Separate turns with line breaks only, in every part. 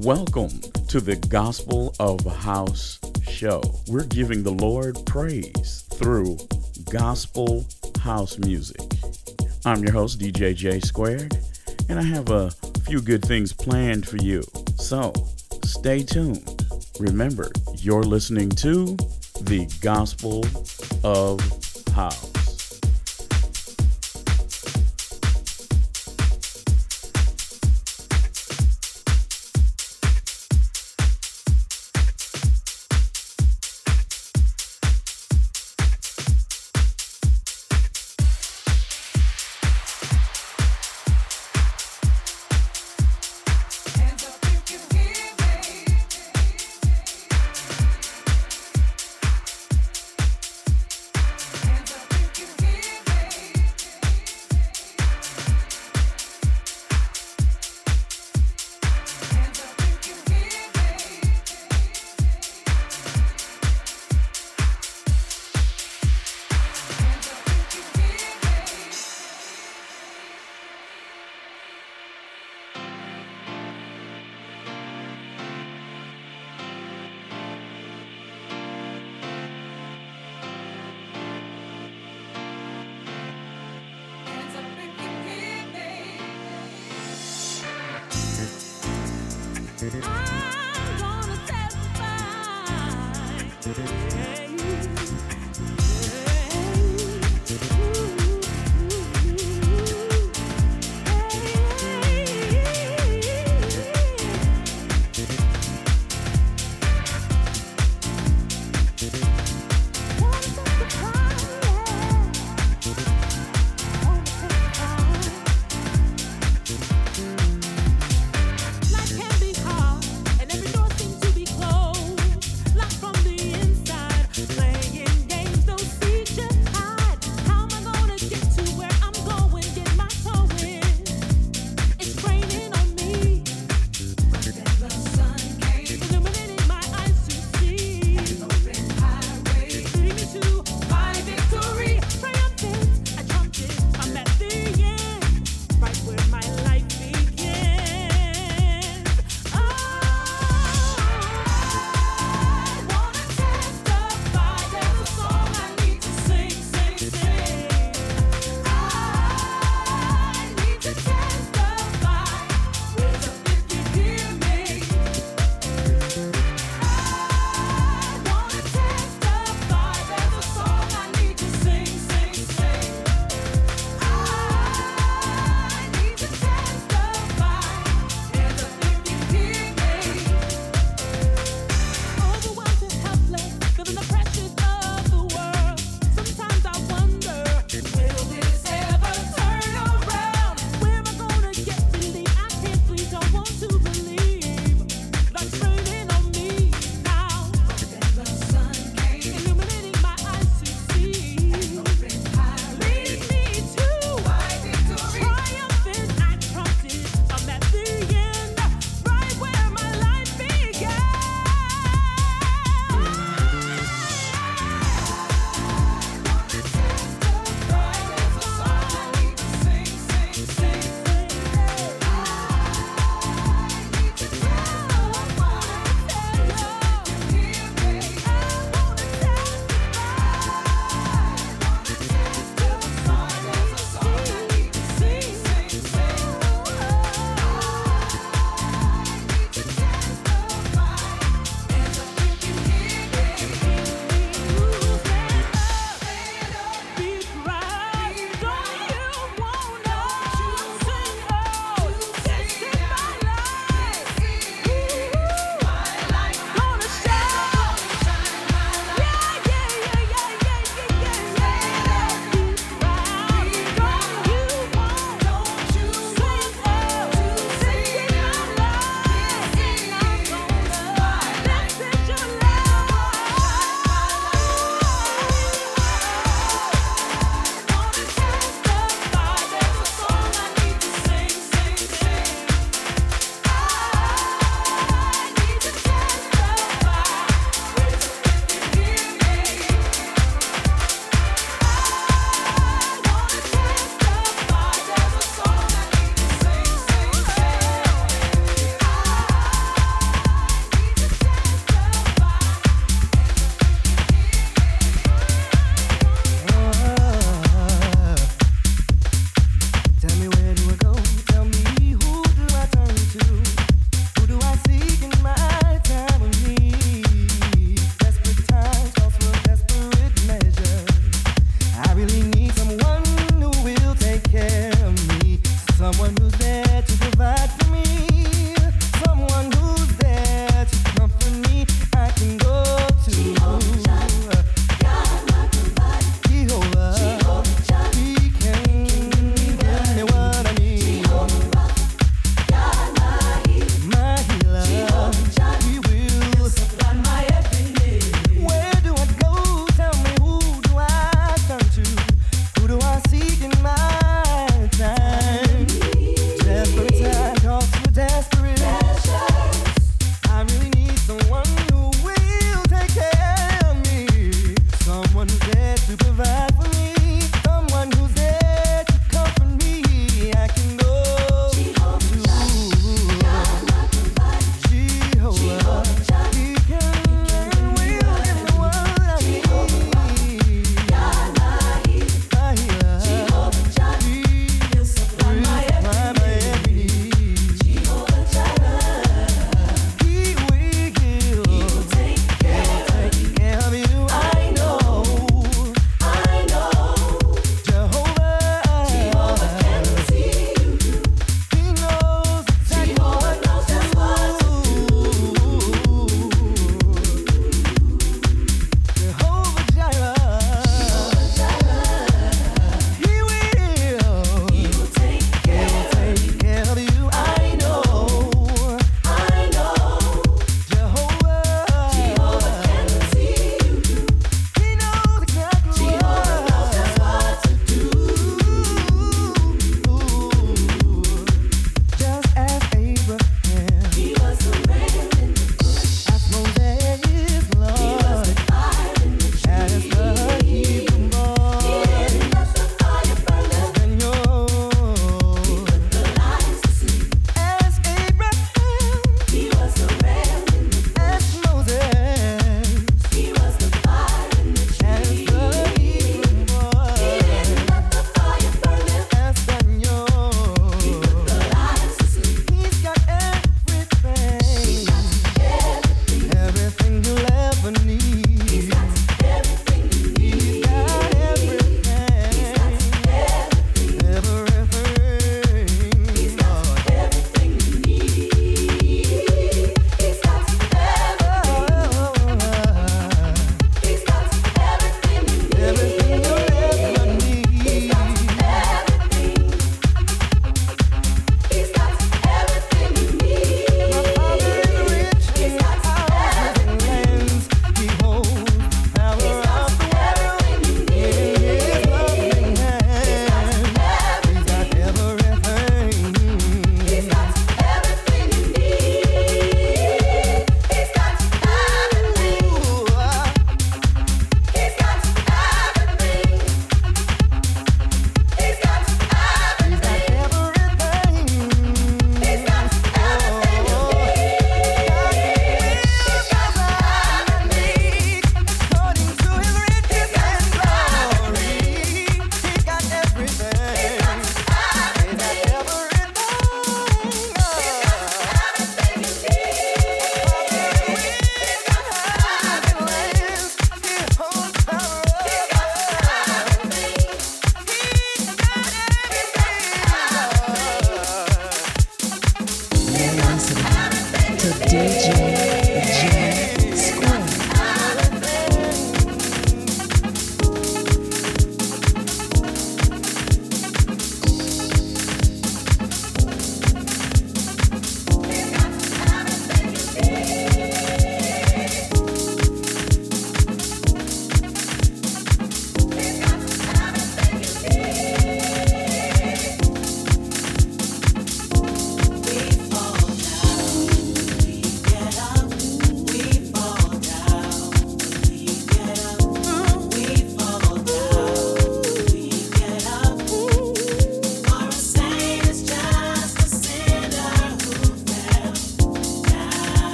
Welcome to the Gospel of House show. We're giving the Lord praise through gospel house music. I'm your host, DJ J Squared, and I have a few good things planned for you. So stay tuned. Remember, you're listening to the Gospel of House.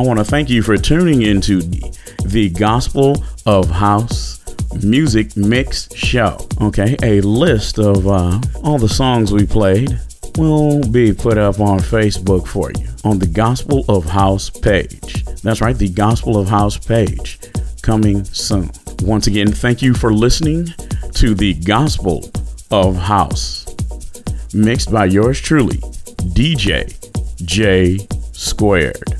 I want to thank you for tuning into the Gospel of House Music Mix Show. Okay, a list of uh, all the songs we played will be put up on Facebook for you on the Gospel of House page. That's right, the Gospel of House page coming soon. Once again, thank you for listening to the Gospel of House, mixed by yours truly, DJ J Squared.